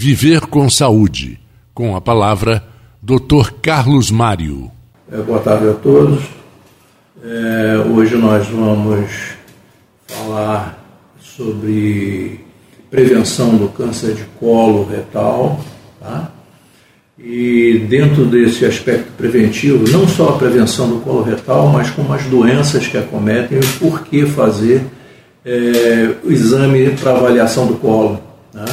Viver com Saúde, com a palavra Dr. Carlos Mário. É, boa tarde a todos. É, hoje nós vamos falar sobre prevenção do câncer de colo retal, tá? E dentro desse aspecto preventivo, não só a prevenção do colo retal, mas como as doenças que acometem e por que fazer é, o exame para avaliação do colo. Né?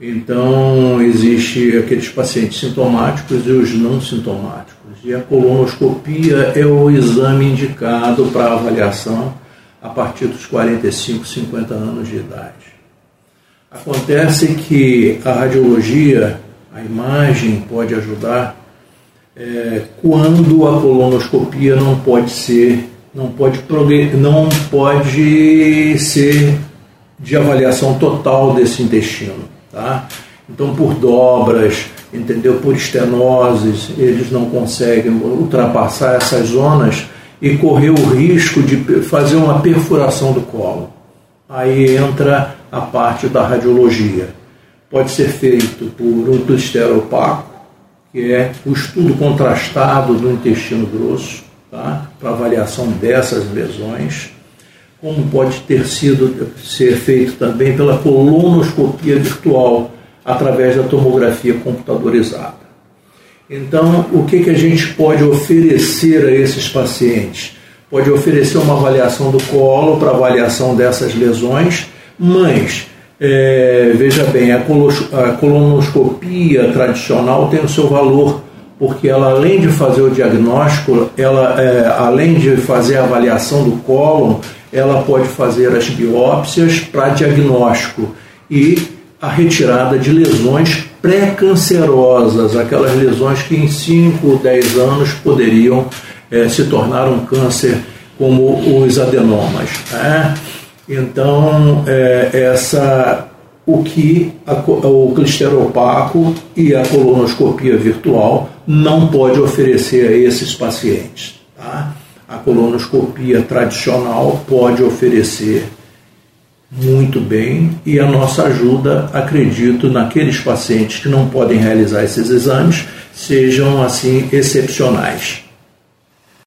Então, existe aqueles pacientes sintomáticos e os não sintomáticos. E a colonoscopia é o exame indicado para avaliação a partir dos 45, 50 anos de idade. Acontece que a radiologia a imagem pode ajudar é, quando a colonoscopia não pode ser, não pode, não pode ser de avaliação total desse intestino, tá? Então, por dobras, entendeu? Por estenoses, eles não conseguem ultrapassar essas zonas e correr o risco de fazer uma perfuração do colo. Aí entra a parte da radiologia pode ser feito por um opaco, que é o estudo contrastado do intestino grosso, tá? para avaliação dessas lesões, como pode ter sido ser feito também pela colonoscopia virtual através da tomografia computadorizada. Então, o que, que a gente pode oferecer a esses pacientes? Pode oferecer uma avaliação do colo para avaliação dessas lesões, mas é, veja bem, a colonoscopia tradicional tem o seu valor, porque ela, além de fazer o diagnóstico, ela, é, além de fazer a avaliação do cólon, ela pode fazer as biópsias para diagnóstico e a retirada de lesões pré-cancerosas, aquelas lesões que em 5 ou 10 anos poderiam é, se tornar um câncer, como os adenomas. Né? Então, é, essa, o que a, o clister opaco e a colonoscopia virtual não pode oferecer a esses pacientes. Tá? A colonoscopia tradicional pode oferecer muito bem e a nossa ajuda, acredito, naqueles pacientes que não podem realizar esses exames, sejam assim excepcionais.